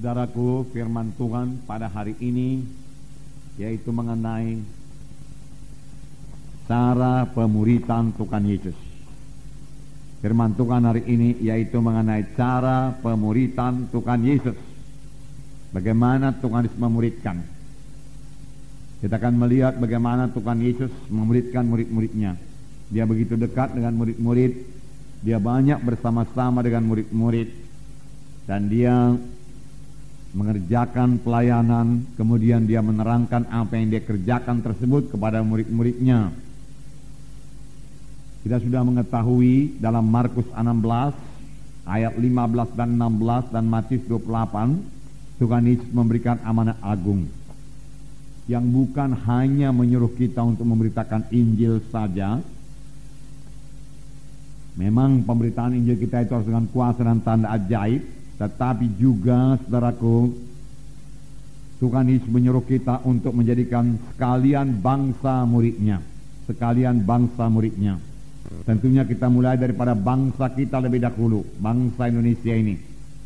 Saudaraku, firman Tuhan pada hari ini yaitu mengenai cara pemuritan Tuhan Yesus. Firman Tuhan hari ini yaitu mengenai cara pemuritan Tuhan Yesus. Bagaimana Tuhan Yesus memuridkan. Kita akan melihat bagaimana Tuhan Yesus memuridkan murid-muridnya. Dia begitu dekat dengan murid-murid. Dia banyak bersama-sama dengan murid-murid. Dan dia mengerjakan pelayanan, kemudian dia menerangkan apa yang dia kerjakan tersebut kepada murid-muridnya. Kita sudah mengetahui dalam Markus 16 ayat 15 dan 16 dan Matius 28 Tuhan Yesus memberikan amanat agung yang bukan hanya menyuruh kita untuk memberitakan Injil saja. Memang pemberitaan Injil kita itu harus dengan kuasa dan tanda ajaib, tetapi juga saudaraku Tuhan Yesus menyuruh kita untuk menjadikan sekalian bangsa muridnya, sekalian bangsa muridnya. Tentunya kita mulai daripada bangsa kita lebih dahulu, bangsa Indonesia ini.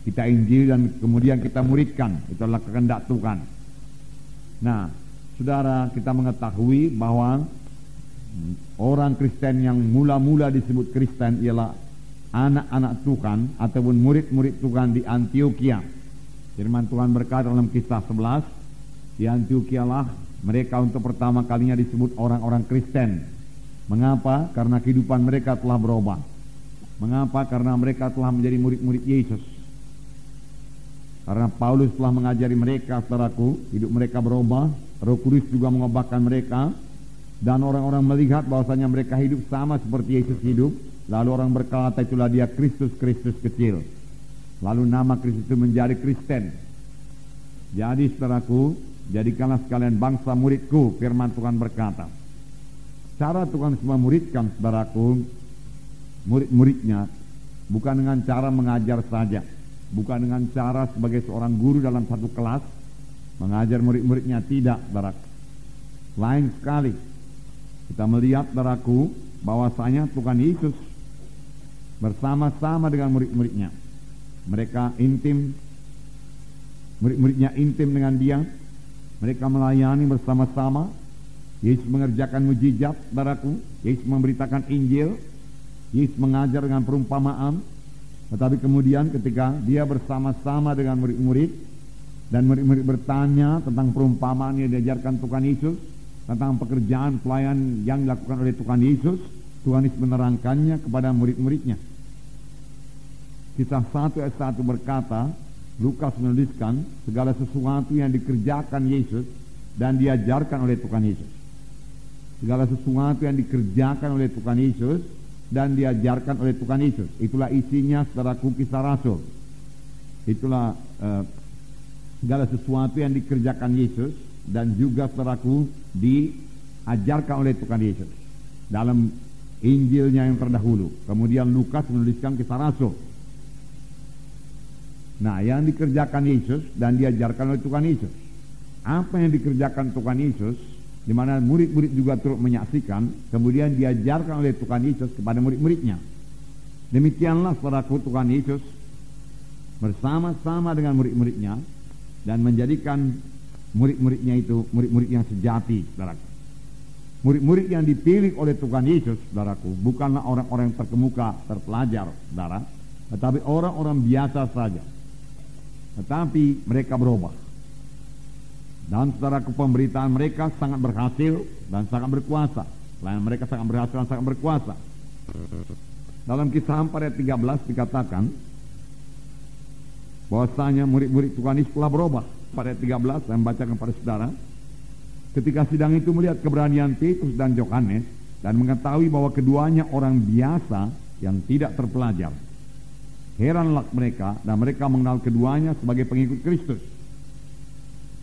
Kita Injil dan kemudian kita muridkan, itu adalah kehendak Tuhan. Nah, saudara kita mengetahui bahwa orang Kristen yang mula-mula disebut Kristen ialah anak-anak Tuhan ataupun murid-murid Tuhan di Antioquia. Firman Tuhan berkata dalam kisah 11, di Antioquia lah mereka untuk pertama kalinya disebut orang-orang Kristen. Mengapa? Karena kehidupan mereka telah berubah. Mengapa? Karena mereka telah menjadi murid-murid Yesus. Karena Paulus telah mengajari mereka, saudaraku, hidup mereka berubah. Roh Kudus juga mengubahkan mereka. Dan orang-orang melihat bahwasanya mereka hidup sama seperti Yesus hidup. Lalu orang berkata itulah dia Kristus, Kristus kecil. Lalu nama Kristus itu menjadi Kristen. Jadi saudaraku, jadikanlah sekalian bangsa muridku, firman Tuhan berkata. Cara Tuhan memuridkan saudaraku murid-muridnya bukan dengan cara mengajar saja, bukan dengan cara sebagai seorang guru dalam satu kelas mengajar murid-muridnya tidak, saudaraku. Lain sekali kita melihat saudaraku bahwasanya Tuhan Yesus bersama-sama dengan murid-muridnya. Mereka intim, murid-muridnya intim dengan dia. Mereka melayani bersama-sama Yesus mengerjakan mujizat, saudaraku. Yesus memberitakan Injil. Yesus mengajar dengan perumpamaan. Tetapi kemudian ketika dia bersama-sama dengan murid-murid dan murid-murid bertanya tentang perumpamaan yang diajarkan Tuhan Yesus, tentang pekerjaan pelayan yang dilakukan oleh Tuhan Yesus, Tuhan Yesus menerangkannya kepada murid-muridnya. Kisah 1 ayat 1 berkata, Lukas menuliskan segala sesuatu yang dikerjakan Yesus dan diajarkan oleh Tuhan Yesus segala sesuatu yang dikerjakan oleh Tuhan Yesus dan diajarkan oleh Tuhan Yesus. Itulah isinya secara kisah Rasul. Itulah uh, segala sesuatu yang dikerjakan Yesus dan juga saudaraku diajarkan oleh Tuhan Yesus dalam Injilnya yang terdahulu. Kemudian Lukas menuliskan kisah Rasul. Nah, yang dikerjakan Yesus dan diajarkan oleh Tuhan Yesus. Apa yang dikerjakan Tuhan Yesus di mana murid-murid juga turut menyaksikan, kemudian diajarkan oleh Tuhan Yesus kepada murid-muridnya. Demikianlah saudaraku Tuhan Yesus bersama-sama dengan murid-muridnya dan menjadikan murid-muridnya itu murid-murid yang sejati, saudaraku. Murid-murid yang dipilih oleh Tuhan Yesus, saudaraku, bukanlah orang-orang yang terkemuka, terpelajar, saudara, tetapi orang-orang biasa saja. Tetapi mereka berubah dan saudara pemberitaan mereka sangat berhasil dan sangat berkuasa. Selain mereka sangat berhasil dan sangat berkuasa. Dalam kisah 4 ayat 13 dikatakan bahwasanya murid-murid Tuhan Yesus telah berubah. Pada ayat 13 saya membacakan kepada saudara. Ketika sidang itu melihat keberanian Petrus dan Yohanes dan mengetahui bahwa keduanya orang biasa yang tidak terpelajar. Heranlah mereka dan mereka mengenal keduanya sebagai pengikut Kristus.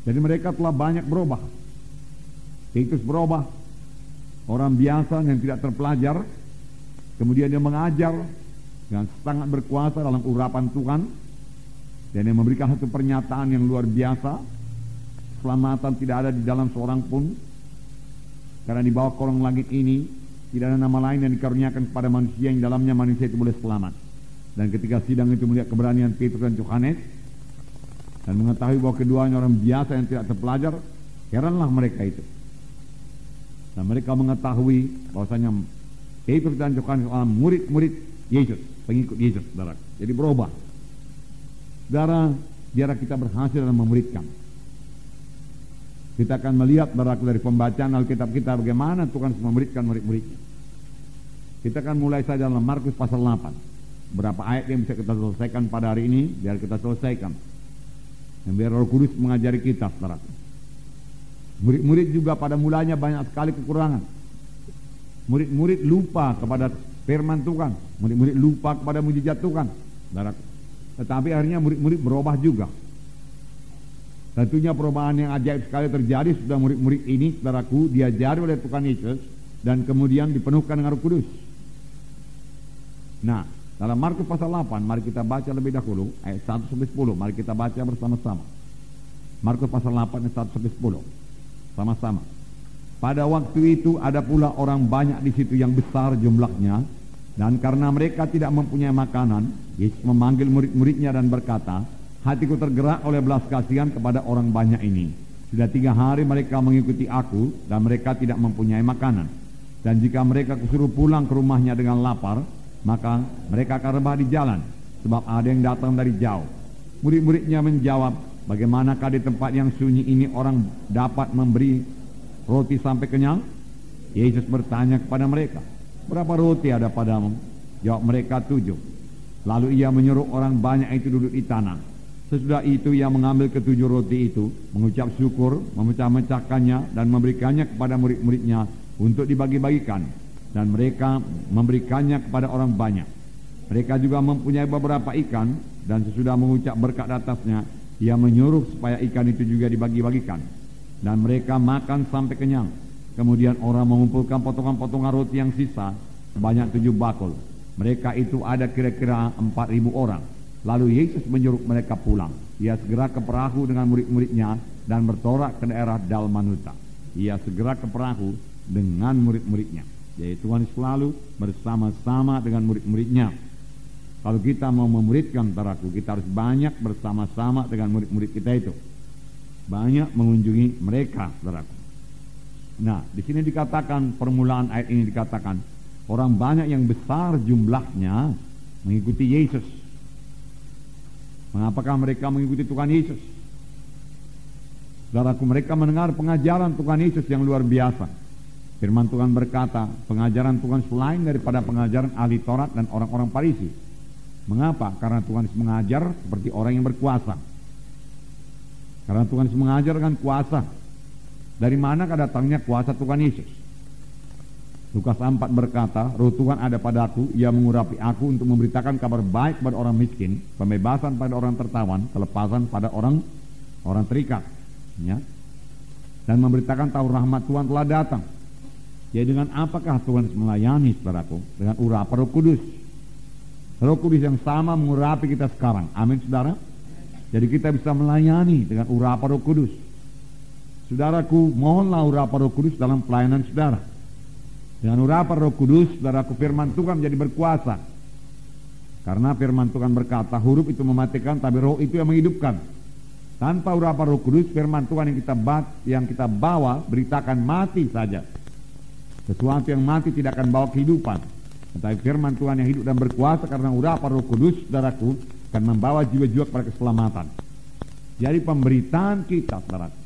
Jadi mereka telah banyak berubah. Titus berubah. Orang biasa yang tidak terpelajar. Kemudian dia mengajar dengan sangat berkuasa dalam urapan Tuhan. Dan yang memberikan satu pernyataan yang luar biasa. Keselamatan tidak ada di dalam seorang pun. Karena di bawah kolong langit ini tidak ada nama lain yang dikaruniakan kepada manusia yang dalamnya manusia itu boleh selamat. Dan ketika sidang itu melihat keberanian Petrus dan Yohanes, dan mengetahui bahwa keduanya orang biasa yang tidak terpelajar, heranlah mereka itu. Dan mereka mengetahui bahwasanya Petrus dan Yohanes adalah murid-murid Yesus, pengikut Yesus, saudara. Jadi berubah. Saudara, biar kita berhasil dalam memuridkan. Kita akan melihat saudaraku dari pembacaan Alkitab kita bagaimana Tuhan memuridkan murid-muridnya. Kita akan mulai saja dalam Markus pasal 8. Berapa ayat yang bisa kita selesaikan pada hari ini, biar kita selesaikan. Dan biar Roh Kudus mengajari kita. Murid-murid juga pada mulanya banyak sekali kekurangan. Murid-murid lupa kepada firman Tuhan. Murid-murid lupa kepada mujizat Tuhan. Saudara. Tetapi akhirnya murid-murid berubah juga. Tentunya perubahan yang ajaib sekali terjadi sudah murid-murid ini, saudaraku, diajari oleh Tuhan Yesus dan kemudian dipenuhkan dengan Roh Kudus. Nah, dalam Markus pasal 8, mari kita baca lebih dahulu ayat 1 sampai 10. Mari kita baca bersama-sama. Markus pasal 8 ayat 1 sampai 10. Sama-sama. Pada waktu itu ada pula orang banyak di situ yang besar jumlahnya dan karena mereka tidak mempunyai makanan, Yesus memanggil murid-muridnya dan berkata, Hatiku tergerak oleh belas kasihan kepada orang banyak ini. Sudah tiga hari mereka mengikuti aku dan mereka tidak mempunyai makanan. Dan jika mereka kesuruh pulang ke rumahnya dengan lapar, maka mereka akan rebah di jalan, sebab ada yang datang dari jauh. Murid-muridnya menjawab, bagaimanakah di tempat yang sunyi ini orang dapat memberi roti sampai kenyang? Yesus bertanya kepada mereka, berapa roti ada padamu? Jawab mereka tujuh. Lalu ia menyuruh orang banyak itu duduk di tanah. Sesudah itu ia mengambil ketujuh roti itu, mengucap syukur, memecah-mecahkannya dan memberikannya kepada murid-muridnya untuk dibagi-bagikan dan mereka memberikannya kepada orang banyak. Mereka juga mempunyai beberapa ikan dan sesudah mengucap berkat atasnya, ia menyuruh supaya ikan itu juga dibagi-bagikan. Dan mereka makan sampai kenyang. Kemudian orang mengumpulkan potongan-potongan roti yang sisa sebanyak tujuh bakul. Mereka itu ada kira-kira empat ribu orang. Lalu Yesus menyuruh mereka pulang. Ia segera ke perahu dengan murid-muridnya dan bertorak ke daerah Dalmanuta. Ia segera ke perahu dengan murid-muridnya yaitu Tuhan selalu bersama-sama dengan murid-muridnya. Kalau kita mau memuridkan taraku, kita harus banyak bersama-sama dengan murid-murid kita itu. Banyak mengunjungi mereka, taraku. Nah, di sini dikatakan permulaan ayat ini dikatakan orang banyak yang besar jumlahnya mengikuti Yesus. Mengapakah mereka mengikuti Tuhan Yesus? Saudaraku, mereka mendengar pengajaran Tuhan Yesus yang luar biasa. Firman Tuhan berkata, pengajaran Tuhan selain daripada pengajaran ahli Taurat dan orang-orang Parisi. Mengapa? Karena Tuhan mengajar seperti orang yang berkuasa. Karena Tuhan mengajar dengan kuasa. Dari mana datangnya kuasa Tuhan Yesus? Lukas 4 berkata, Roh Tuhan ada padaku, ia mengurapi aku untuk memberitakan kabar baik kepada orang miskin, pembebasan pada orang tertawan, kelepasan pada orang orang terikat. Ya. Dan memberitakan tahu rahmat Tuhan telah datang Ya dengan apakah Tuhan melayani saudaraku? Dengan urapan roh kudus. Roh kudus yang sama mengurapi kita sekarang. Amin saudara. Jadi kita bisa melayani dengan urapan roh kudus. Saudaraku, mohonlah urapan roh kudus dalam pelayanan saudara. Dengan urapan roh kudus, saudaraku firman Tuhan menjadi berkuasa. Karena firman Tuhan berkata, huruf itu mematikan, tapi roh itu yang menghidupkan. Tanpa urapan roh kudus, firman Tuhan yang kita, bat, yang kita bawa, beritakan mati saja. Sesuatu yang mati tidak akan bawa kehidupan. Tetapi firman Tuhan yang hidup dan berkuasa karena urapan roh kudus, saudaraku, akan membawa jiwa-jiwa kepada keselamatan. Jadi pemberitaan kita, saudaraku,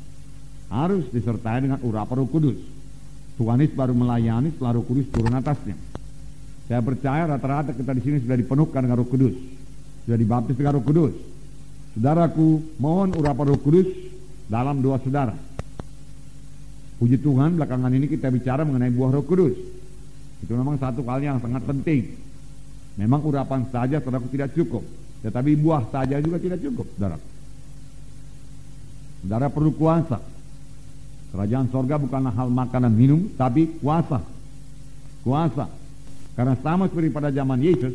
harus disertai dengan urapan roh kudus. Tuhan Yesus baru melayani setelah roh kudus turun atasnya. Saya percaya rata-rata kita di sini sudah dipenuhkan dengan roh kudus. Sudah dibaptis dengan roh kudus. Saudaraku, mohon urapan roh kudus dalam doa saudara. Puji Tuhan belakangan ini kita bicara mengenai buah roh kudus. Itu memang satu hal yang sangat penting. Memang urapan saja saudaraku tidak cukup. Tetapi buah saja juga tidak cukup, saudara. Saudara perlu kuasa. Kerajaan sorga bukanlah hal makanan minum, tapi kuasa. Kuasa. Karena sama seperti pada zaman Yesus,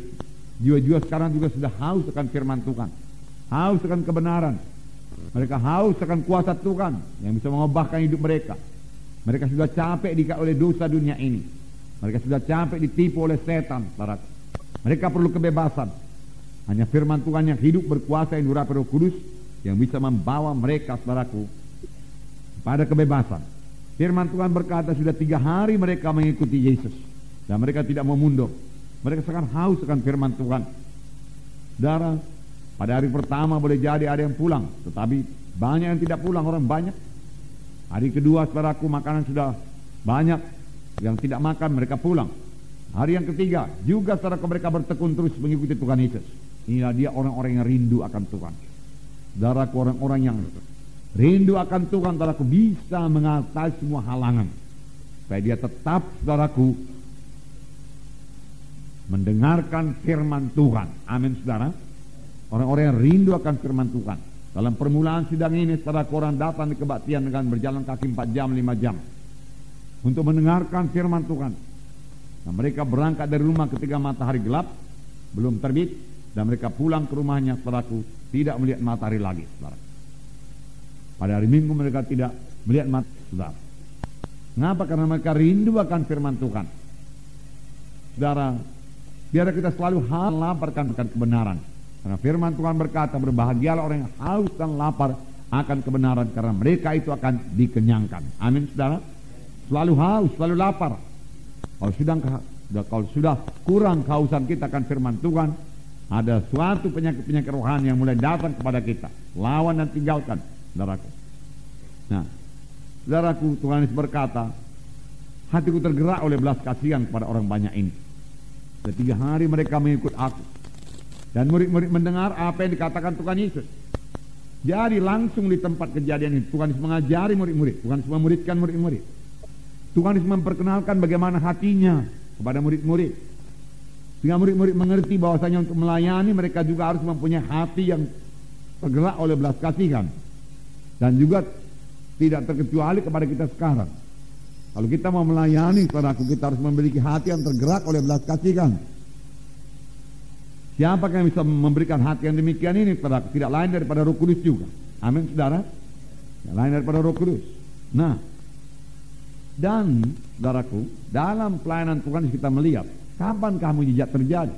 jiwa-jiwa sekarang juga sudah haus akan firman Tuhan. Haus akan kebenaran. Mereka haus akan kuasa Tuhan yang bisa mengubahkan hidup mereka. Mereka sudah capek dikat oleh dosa dunia ini. Mereka sudah capek ditipu oleh setan. Barat. Mereka perlu kebebasan. Hanya firman Tuhan yang hidup berkuasa yang durah roh kudus yang bisa membawa mereka, saudaraku, pada kebebasan. Firman Tuhan berkata sudah tiga hari mereka mengikuti Yesus dan mereka tidak mau mundur. Mereka sangat haus akan firman Tuhan. Saudara, pada hari pertama boleh jadi ada yang pulang, tetapi banyak yang tidak pulang, orang banyak. Hari kedua saudaraku makanan sudah banyak, yang tidak makan mereka pulang. Hari yang ketiga juga saudaraku mereka bertekun terus mengikuti Tuhan Yesus. Inilah dia orang-orang yang rindu akan Tuhan. Saudaraku orang-orang yang rindu akan Tuhan, saudaraku bisa mengatasi semua halangan. Supaya dia tetap, saudaraku, mendengarkan firman Tuhan. Amin, saudara. Orang-orang yang rindu akan firman Tuhan. Dalam permulaan sidang ini, saudara orang datang di kebaktian dengan berjalan kaki 4 jam, 5 jam. Untuk mendengarkan firman Tuhan. Nah, mereka berangkat dari rumah ketika matahari gelap, belum terbit, dan mereka pulang ke rumahnya, saudaraku, tidak melihat matahari lagi, saudara. Pada hari Minggu mereka tidak melihat matahari, saudara. Kenapa? Karena mereka rindu akan firman Tuhan. Saudara, biar kita selalu hal laparkan kebenaran. Karena firman Tuhan berkata, berbahagialah orang yang haus dan lapar akan kebenaran karena mereka itu akan dikenyangkan. Amin, saudara. Selalu haus, selalu lapar. Kalau sudah kalau sudah kurang kehausan kita akan firman Tuhan, ada suatu penyakit-penyakit rohani yang mulai datang kepada kita. Lawan dan tinggalkan, saudaraku. Nah, saudaraku, Tuhan Yesus berkata, hatiku tergerak oleh belas kasihan kepada orang banyak ini. Setiga hari mereka mengikut aku. Dan murid-murid mendengar apa yang dikatakan Tuhan Yesus. Jadi langsung di tempat kejadian ini Tuhan Yesus mengajari murid-murid. Tuhan Yesus memuridkan murid-murid. Tuhan Yesus memperkenalkan bagaimana hatinya kepada murid-murid. Sehingga murid-murid mengerti bahwasanya untuk melayani mereka juga harus mempunyai hati yang tergerak oleh belas kasihan. Dan juga tidak terkecuali kepada kita sekarang. Kalau kita mau melayani, saudaraku, kita harus memiliki hati yang tergerak oleh belas kasihan. Siapa yang bisa memberikan hati yang demikian ini saudara? Tidak lain daripada roh kudus juga. Amin saudara. Tidak lain daripada roh kudus. Nah, dan saudaraku, dalam pelayanan Tuhan kita melihat kapan kamu jejak terjadi.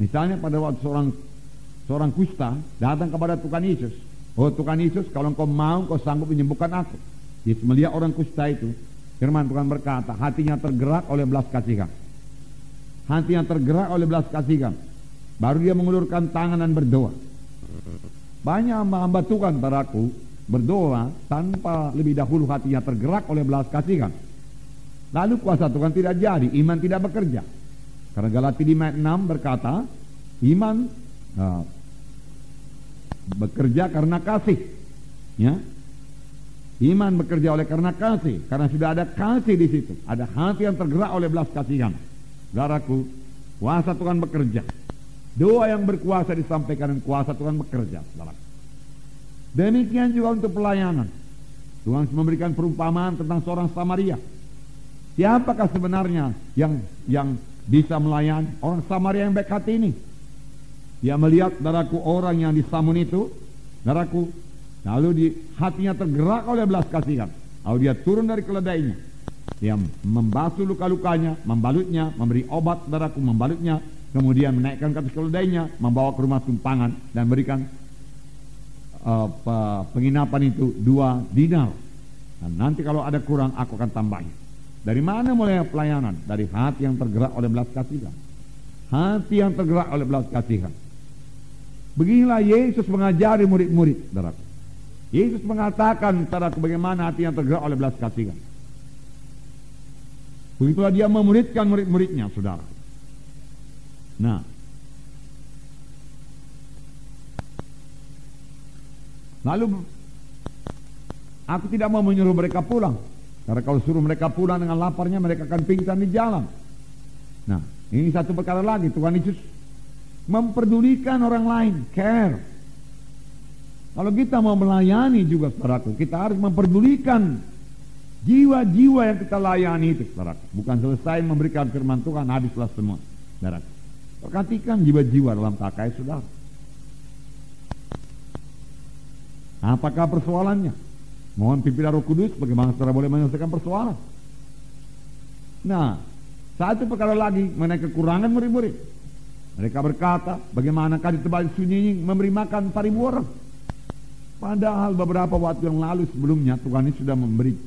Misalnya pada waktu seorang seorang kusta datang kepada Tuhan Yesus. Oh Tuhan Yesus, kalau engkau mau, kau sanggup menyembuhkan aku. Yesus melihat orang kusta itu. Firman Tuhan berkata, hatinya tergerak oleh belas kasihan. Hatinya tergerak oleh belas kasihan. Baru dia mengulurkan tangan dan berdoa. Banyak hamba-hamba Tuhan taraku berdoa tanpa lebih dahulu hatinya tergerak oleh belas kasihan. Lalu kuasa Tuhan tidak jadi, iman tidak bekerja. Karena Galati 5 6 berkata, iman uh, bekerja karena kasih. Ya. Iman bekerja oleh karena kasih, karena sudah ada kasih di situ, ada hati yang tergerak oleh belas kasihan. Saudaraku, kuasa Tuhan bekerja. Doa yang berkuasa disampaikan dan kuasa Tuhan bekerja. Demikian juga untuk pelayanan. Tuhan memberikan perumpamaan tentang seorang Samaria. Siapakah sebenarnya yang yang bisa melayani orang Samaria yang baik hati ini? Dia melihat daraku orang yang disamun itu, daraku, lalu di hatinya tergerak oleh belas kasihan. Lalu dia turun dari keledainya. Dia membasuh luka-lukanya, membalutnya, memberi obat daraku, membalutnya, kemudian menaikkan ke atas keledainya, membawa ke rumah tumpangan dan berikan uh, penginapan itu dua dinar. Dan nanti kalau ada kurang aku akan tambahin. Dari mana mulai pelayanan? Dari hati yang tergerak oleh belas kasihan. Hati yang tergerak oleh belas kasihan. Beginilah Yesus mengajari murid-murid. Yesus mengatakan, saudaraku, bagaimana hati yang tergerak oleh belas kasihan. Begitulah dia memuridkan murid-muridnya, saudara. Nah, lalu aku tidak mau menyuruh mereka pulang. Karena kalau suruh mereka pulang dengan laparnya mereka akan pingsan di jalan. Nah, ini satu perkara lagi. Tuhan Yesus memperdulikan orang lain, care. Kalau kita mau melayani juga saudaraku, kita harus memperdulikan jiwa-jiwa yang kita layani itu saudaraku. Bukan selesai memberikan firman Tuhan, habislah semua saudaraku. Perhatikan jiwa-jiwa dalam takai saudara. Apakah persoalannya? Mohon pimpinan roh kudus bagaimana saudara boleh menyelesaikan persoalan. Nah, satu perkara lagi mengenai kekurangan murid-murid. Mereka berkata, bagaimanakah di tempat sunyi memberi makan paribu orang? Padahal beberapa waktu yang lalu sebelumnya Tuhan ini sudah memberi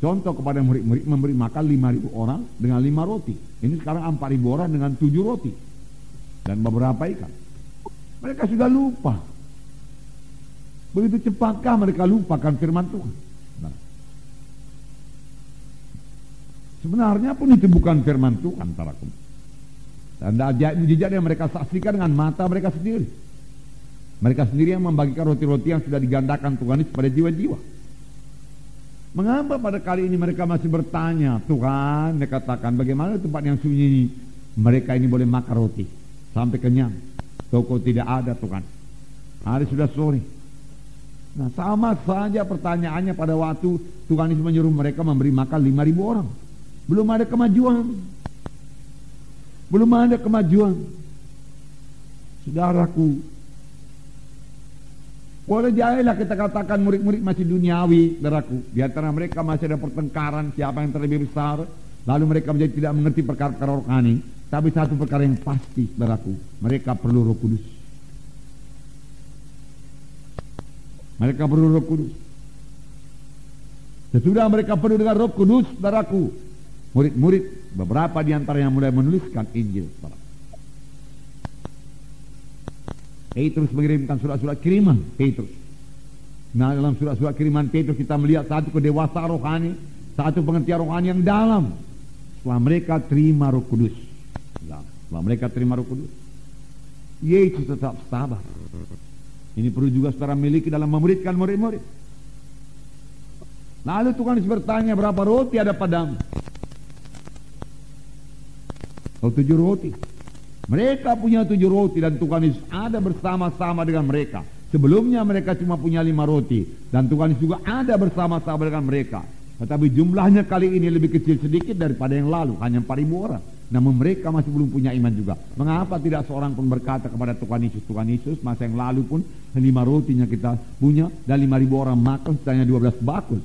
contoh kepada murid-murid memberi makan 5.000 orang dengan 5 roti. Ini sekarang 4.000 orang dengan 7 roti dan beberapa ikan. Mereka sudah lupa. Begitu cepatkah mereka lupakan firman Tuhan? Nah. Sebenarnya pun itu bukan firman Tuhan, tarakum. Dan ajaib mujizat yang mereka saksikan dengan mata mereka sendiri. Mereka sendiri yang membagikan roti-roti yang sudah digandakan Tuhan itu pada jiwa-jiwa. Mengapa pada kali ini mereka masih bertanya, Tuhan, mereka katakan, bagaimana tempat yang sunyi ini? Mereka ini boleh makan roti sampai kenyang. Toko tidak ada Tuhan. Hari sudah sore. Nah sama saja pertanyaannya pada waktu Tuhan Yesus menyuruh mereka memberi makan 5.000 orang. Belum ada kemajuan. Belum ada kemajuan. Saudaraku, boleh jadilah kita katakan murid-murid masih duniawi, saudaraku. Di antara mereka masih ada pertengkaran siapa yang terlebih besar. Lalu mereka menjadi tidak mengerti perkara-perkara rohani. Tapi satu perkara yang pasti, saudaraku. Mereka perlu roh kudus. Mereka perlu roh kudus. Sesudah mereka perlu dengan roh kudus, saudaraku. Murid-murid, beberapa di antara yang mulai menuliskan Injil. Petrus mengirimkan surat-surat kiriman Petrus. Nah dalam surat-surat kiriman Petrus kita melihat satu kedewasaan rohani, satu pengertian rohani yang dalam. Setelah mereka terima roh kudus. Setelah mereka terima roh kudus. Yesus tetap sabar. Ini perlu juga saudara miliki dalam memuridkan murid-murid. Lalu Tuhan Yesus bertanya berapa roti ada padamu? Oh tujuh roti. Mereka punya tujuh roti dan Tuhan Yesus ada bersama-sama dengan mereka. Sebelumnya mereka cuma punya lima roti dan Tuhan Yesus juga ada bersama-sama dengan mereka. Tetapi jumlahnya kali ini lebih kecil sedikit daripada yang lalu, hanya 4.000 orang. Namun mereka masih belum punya iman juga. Mengapa tidak seorang pun berkata kepada Tuhan Yesus, Tuhan Yesus, masa yang lalu pun lima rotinya kita punya dan lima ribu orang makan, setanya dua belas bakul.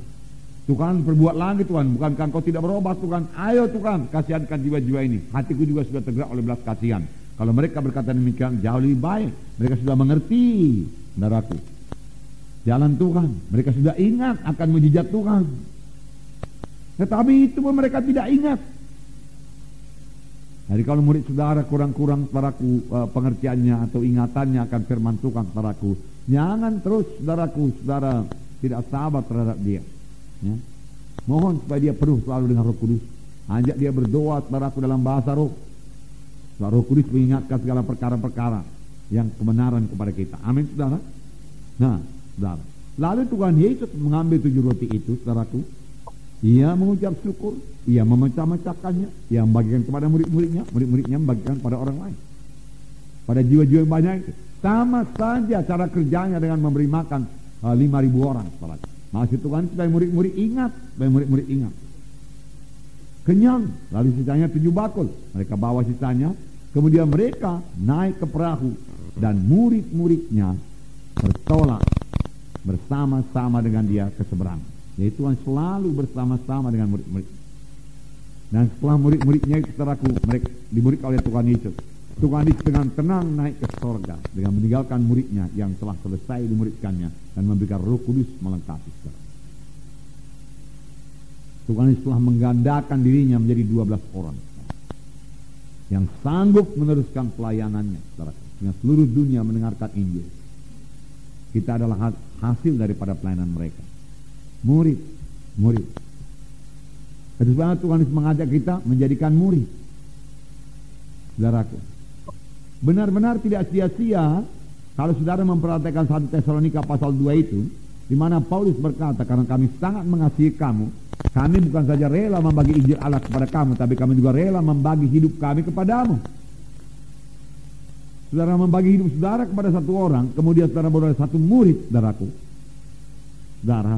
Tuhan perbuat lagi Tuhan, bukankah kau tidak berobat Tuhan? Ayo Tuhan, kasihankan jiwa-jiwa ini. Hatiku juga sudah tergerak oleh belas kasihan. Kalau mereka berkata demikian, jauh lebih baik. Mereka sudah mengerti, saudaraku. Jalan Tuhan, mereka sudah ingat akan mujizat Tuhan. Tetapi itu pun mereka tidak ingat. Jadi kalau murid saudara kurang-kurang saudaraku uh, pengertiannya atau ingatannya akan firman Tuhan saudaraku, jangan terus saudaraku saudara tidak sabar terhadap dia. Ya. Mohon supaya dia penuh selalu dengan Roh Kudus. Ajak dia berdoa saudaraku dalam bahasa Roh. Supaya Roh Kudus mengingatkan segala perkara-perkara yang kebenaran kepada kita. Amin saudara. Nah, saudara. Lalu Tuhan Yesus mengambil tujuh roti itu, saudaraku, ia mengucap syukur, ia memecah-mecahkannya, ia membagikan kepada murid-muridnya, murid-muridnya membagikan kepada orang lain. Pada jiwa-jiwa yang banyak itu. Sama saja cara kerjanya dengan memberi makan uh, lima ribu orang. Masih Tuhan supaya murid-murid ingat, supaya murid-murid ingat. Kenyang, lalu sisanya tujuh bakul. Mereka bawa sisanya, kemudian mereka naik ke perahu dan murid-muridnya bertolak bersama-sama dengan dia ke seberang. Yaitu Tuhan selalu bersama-sama dengan murid-murid. Dan setelah murid-muridnya itu saudaraku, mereka dimuridkan oleh Tuhan Yesus. Tuhan Yesus dengan tenang naik ke sorga dengan meninggalkan muridnya yang telah selesai dimuridkannya dan memberikan roh kudus melengkapi saudara. Tuhan Yesus telah menggandakan dirinya menjadi 12 orang yang sanggup meneruskan pelayanannya saudara. Dengan seluruh dunia mendengarkan Injil. Kita adalah hasil daripada pelayanan mereka murid, murid. Terus banget Tuhan mengajak kita menjadikan murid. Saudaraku. Benar-benar tidak sia-sia kalau saudara memperhatikan satu Tesalonika pasal 2 itu, di mana Paulus berkata, karena kami sangat mengasihi kamu, kami bukan saja rela membagi Injil Allah kepada kamu, tapi kami juga rela membagi hidup kami kepadamu. Saudara membagi hidup saudara kepada satu orang, kemudian saudara beroleh satu murid, saudaraku. Saudara,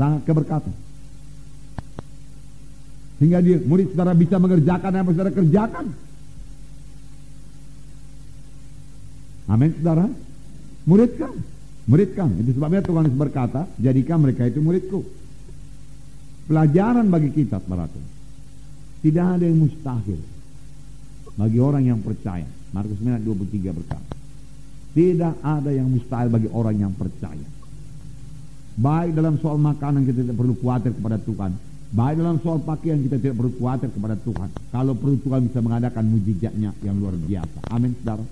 sangat keberkatan. Sehingga dia murid saudara bisa mengerjakan apa saudara kerjakan. Amin saudara. Muridkan. Muridkan. Itu sebabnya Tuhan berkata, jadikan mereka itu muridku. Pelajaran bagi kita saudaraku. Tidak ada yang mustahil. Bagi orang yang percaya. Markus 9 23 berkata. Tidak ada yang mustahil bagi orang yang percaya. Baik dalam soal makanan kita tidak perlu khawatir kepada Tuhan. Baik dalam soal pakaian kita tidak perlu khawatir kepada Tuhan. Kalau perlu Tuhan bisa mengadakan mujizatnya yang luar biasa. Amin saudara.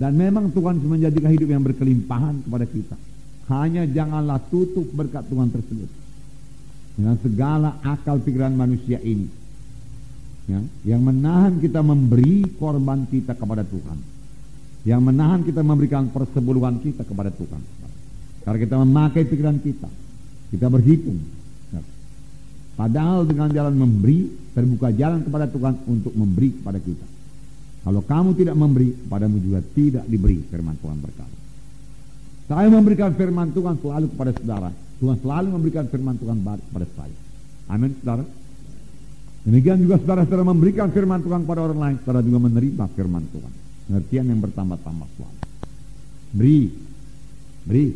Dan memang Tuhan menjadikan hidup yang berkelimpahan kepada kita. Hanya janganlah tutup berkat Tuhan tersebut. Dengan segala akal pikiran manusia ini ya, yang menahan kita memberi korban kita kepada Tuhan, yang menahan kita memberikan persebuluhan kita kepada Tuhan. Karena kita memakai pikiran kita, kita berhitung. Ya. Padahal dengan jalan memberi, terbuka jalan kepada Tuhan untuk memberi kepada kita. Kalau kamu tidak memberi, padamu juga tidak diberi firman Tuhan berkata. Saya memberikan firman Tuhan selalu kepada saudara. Tuhan selalu memberikan firman Tuhan kepada saya. Amin, saudara. Demikian juga saudara-saudara memberikan firman Tuhan kepada orang lain, saudara juga menerima firman Tuhan. Pengertian yang bertambah-tambah selalu. Beri. Beri.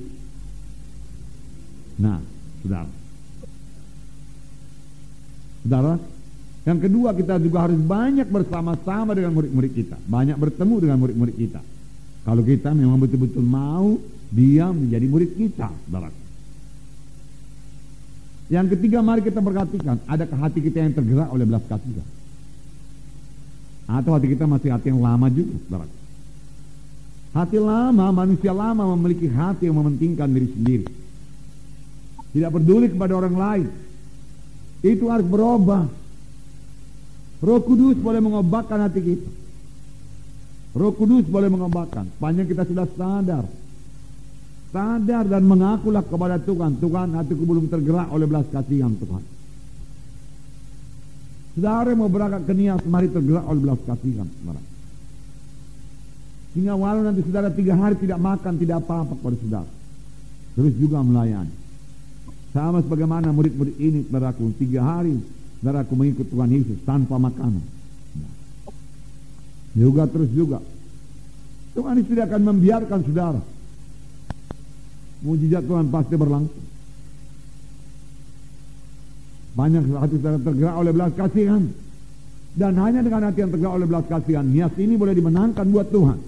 Nah, saudara. Saudara, yang kedua kita juga harus banyak bersama-sama dengan murid-murid kita. Banyak bertemu dengan murid-murid kita. Kalau kita memang betul-betul mau dia menjadi murid kita, saudara. Yang ketiga mari kita perhatikan, adakah hati kita yang tergerak oleh belas kasihan? Atau hati kita masih hati yang lama juga, saudara? Hati lama, manusia lama memiliki hati yang mementingkan diri sendiri. Tidak peduli kepada orang lain. Itu harus berubah. Roh Kudus boleh mengobatkan hati kita. Roh Kudus boleh mengobatkan. Panjang kita sudah sadar sadar dan mengakulah kepada Tuhan, Tuhan hatiku belum tergerak oleh belas kasihan Tuhan. Saudara mau berangkat ke Nias, mari tergerak oleh belas kasihan. Saudara. Hingga walau nanti saudara tiga hari tidak makan, tidak apa-apa kepada saudara. Terus juga melayani. Sama sebagaimana murid-murid ini, saudaraku, tiga hari saudaraku mengikut Tuhan Yesus tanpa makanan. Juga terus juga. Tuhan Yesus tidak akan membiarkan saudara mujizat Tuhan pasti berlangsung. Banyak hati tergerak oleh belas kasihan. Dan hanya dengan hati yang tergerak oleh belas kasihan, niat ini boleh dimenangkan buat Tuhan.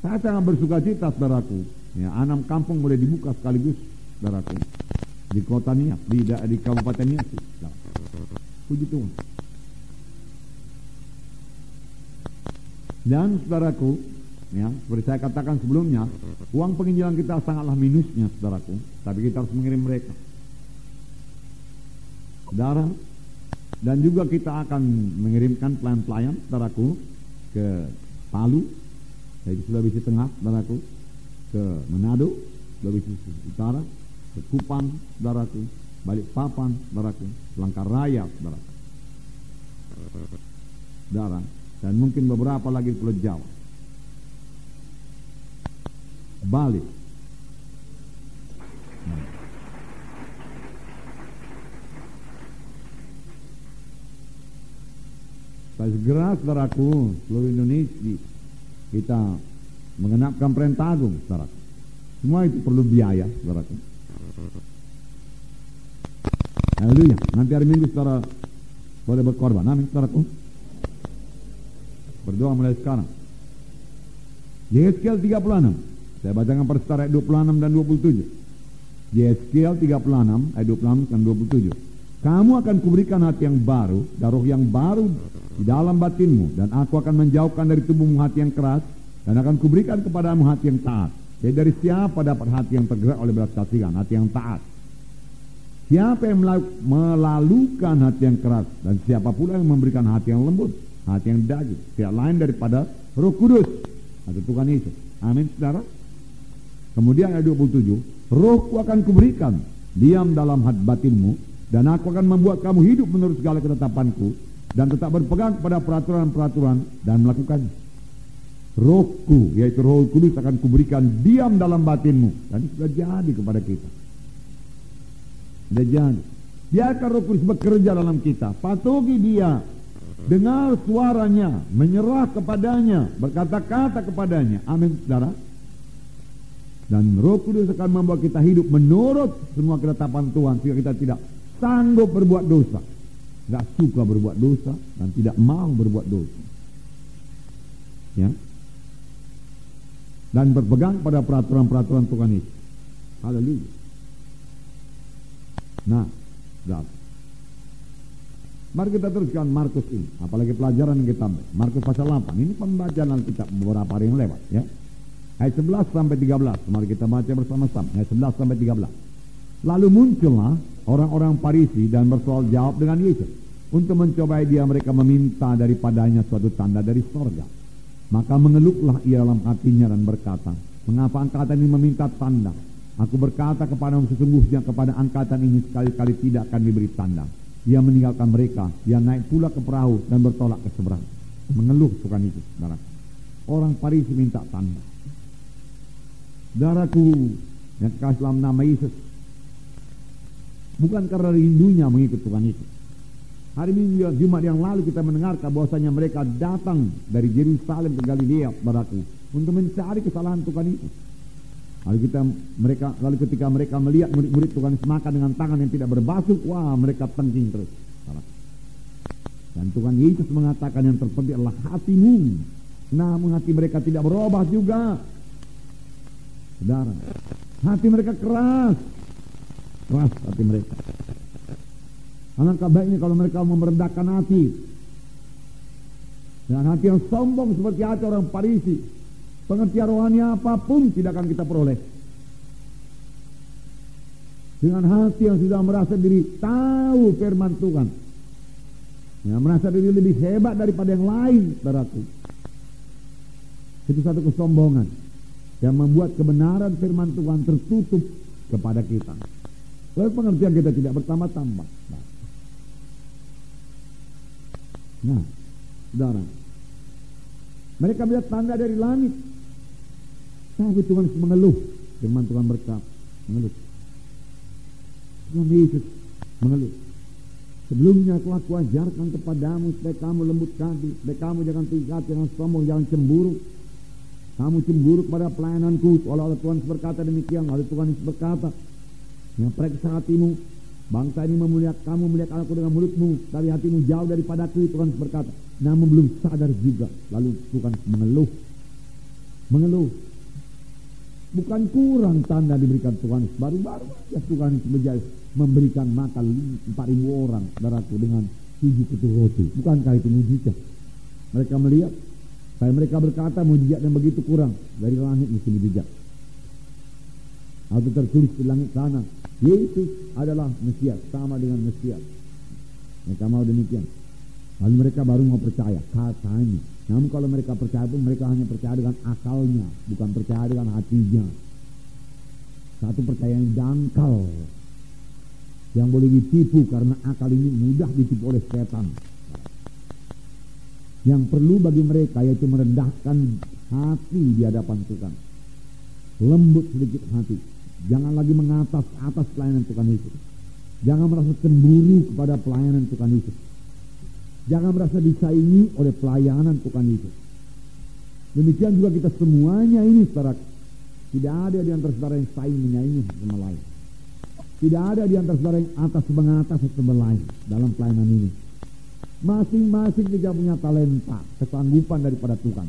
Saya sangat bersuka cita, saudaraku. Ya, enam kampung boleh dibuka sekaligus, saudaraku. Di kota Nias, di, di kabupaten Nias. Puji Tuhan. Dan saudaraku, Ya, seperti saya katakan sebelumnya, uang penginjilan kita sangatlah minusnya, saudaraku. Tapi kita harus mengirim mereka. Saudara, dan juga kita akan mengirimkan pelayan-pelayan, saudaraku, ke Palu, yaitu Sulawesi Tengah, saudaraku, ke Manado, Sulawesi Utara, ke Kupang, saudaraku, Balikpapan, saudaraku, Langkar Raya, saudaraku. Saudara, dan mungkin beberapa lagi di Pulau Jawa balik. Nah. Segera saudaraku seluruh Indonesia kita mengenapkan perintah agung saudaraku. Semua itu perlu biaya saudaraku. Haleluya. Nanti hari Minggu saudara boleh berkorban. Amin saudaraku. Berdoa mulai sekarang. Yeskiel 36. Saya bacakan persetara ayat 26 dan 27. Yeskiel 36 ayat 26 dan 27. Kamu akan kuberikan hati yang baru, daruh yang baru di dalam batinmu, dan aku akan menjauhkan dari tubuhmu hati yang keras, dan akan kuberikan kepadamu hati yang taat. Jadi dari siapa dapat hati yang tergerak oleh belas kasihan, hati yang taat? Siapa yang melalukan hati yang keras, dan siapa pula yang memberikan hati yang lembut, hati yang daging, tidak lain daripada roh kudus, atau Tuhan Yesus. Amin, saudara. Kemudian ayat 27, rohku akan kuberikan diam dalam hati batinmu dan aku akan membuat kamu hidup menurut segala ketetapanku dan tetap berpegang pada peraturan-peraturan dan melakukannya. Rohku, yaitu roh kudus akan kuberikan diam dalam batinmu. Dan sudah jadi kepada kita. Sudah jadi. Biarkan roh kudus bekerja dalam kita. Patuhi dia. Dengar suaranya. Menyerah kepadanya. Berkata-kata kepadanya. Amin, saudara. Dan roh kudus akan membawa kita hidup menurut semua ketetapan Tuhan. Sehingga kita tidak sanggup berbuat dosa. Tidak suka berbuat dosa dan tidak mau berbuat dosa. Ya. Dan berpegang pada peraturan-peraturan Tuhan Yesus. Haleluya. Nah, God. Mari kita teruskan Markus ini, apalagi pelajaran yang kita ambil. Markus pasal 8, ini pembacaan Alkitab beberapa hari yang lewat ya. Ayat 11 sampai 13, mari kita baca bersama-sama. Ayat 11 sampai 13. Lalu muncullah orang-orang Parisi dan bersoal jawab dengan Yesus. Untuk mencobai dia mereka meminta daripadanya suatu tanda dari sorga. Maka mengeluklah ia dalam hatinya dan berkata, Mengapa angkatan ini meminta tanda? Aku berkata kepada sesungguhnya kepada angkatan ini sekali-kali tidak akan diberi tanda. Dia meninggalkan mereka, dia naik pula ke perahu dan bertolak ke seberang. Mengeluh bukan itu, saudara. Orang Parisi minta tanda. Daraku yang kasih dalam nama Yesus. Bukan karena rindunya mengikut Tuhan Yesus. Hari Minggu Jumat yang lalu kita mendengarkan bahwasanya mereka datang dari Yerusalem ke Galilea, saudaraku, untuk mencari kesalahan Tuhan Yesus. Lalu kita mereka lalu ketika mereka melihat murid-murid Tuhan makan dengan tangan yang tidak berbasuh, wah mereka tengking terus. Dan Tuhan Yesus mengatakan yang terpenting adalah hatimu. Namun hati mereka tidak berubah juga. Saudara, hati mereka keras. Keras hati mereka. Alangkah baiknya kalau mereka memerendahkan hati. Dengan hati yang sombong seperti hati orang Parisi pengertian rohani apa pun tidak akan kita peroleh. Dengan hati yang sudah merasa diri tahu firman Tuhan. Ya, merasa diri lebih hebat daripada yang lain, saudaraku. Itu satu kesombongan yang membuat kebenaran firman Tuhan tertutup kepada kita. Lalu pengertian kita tidak bertambah-tambah. Nah, saudara, mereka melihat tanda dari langit. Tapi Tuhan mengeluh. Firman Tuhan berkata, mengeluh. Tuhan Yesus mengeluh. Sebelumnya aku aku ajarkan kepadamu supaya kamu lembut hati, supaya kamu jangan tingkat, jangan sombong, jangan cemburu. Kamu cemburu kepada pelayananku, seolah-olah Tuhan berkata demikian. Lalu Tuhan berkata, yang periksa hatimu, bangsa ini memuliakan kamu melihat aku dengan mulutmu, dari hatimu jauh daripadaku, Tuhan berkata. Namun belum sadar juga. Lalu Tuhan mengeluh, mengeluh. Bukan kurang tanda diberikan Tuhan. Baru-baru ya Tuhan memberikan makan 4 ribu orang saudaraku dengan tujuh ketua roti. Bukankah itu mujizat? Mereka melihat, saya mereka berkata mujizat yang begitu kurang dari langit mesti mujizat. Atau tertulis di langit sana, Yesus adalah Mesias, sama dengan Mesias. Mereka mau demikian. Lalu mereka baru mau percaya, katanya. Namun kalau mereka percaya itu mereka hanya percaya dengan akalnya, bukan percaya dengan hatinya. Satu percaya yang dangkal, yang boleh ditipu karena akal ini mudah ditipu oleh setan. Yang perlu bagi mereka yaitu merendahkan hati di hadapan Tuhan. Lembut sedikit hati. Jangan lagi mengatas atas pelayanan Tuhan Yesus. Jangan merasa cemburu kepada pelayanan Tuhan Yesus. Jangan merasa disaingi oleh pelayanan Tuhan Yesus. Demikian juga kita semuanya ini saudara. Tidak ada di antara saudara yang saing menyaingi sama lain. Tidak ada di antara saudara yang atas mengatas sama lain dalam pelayanan ini. Masing-masing kita punya talenta, kesanggupan daripada Tuhan.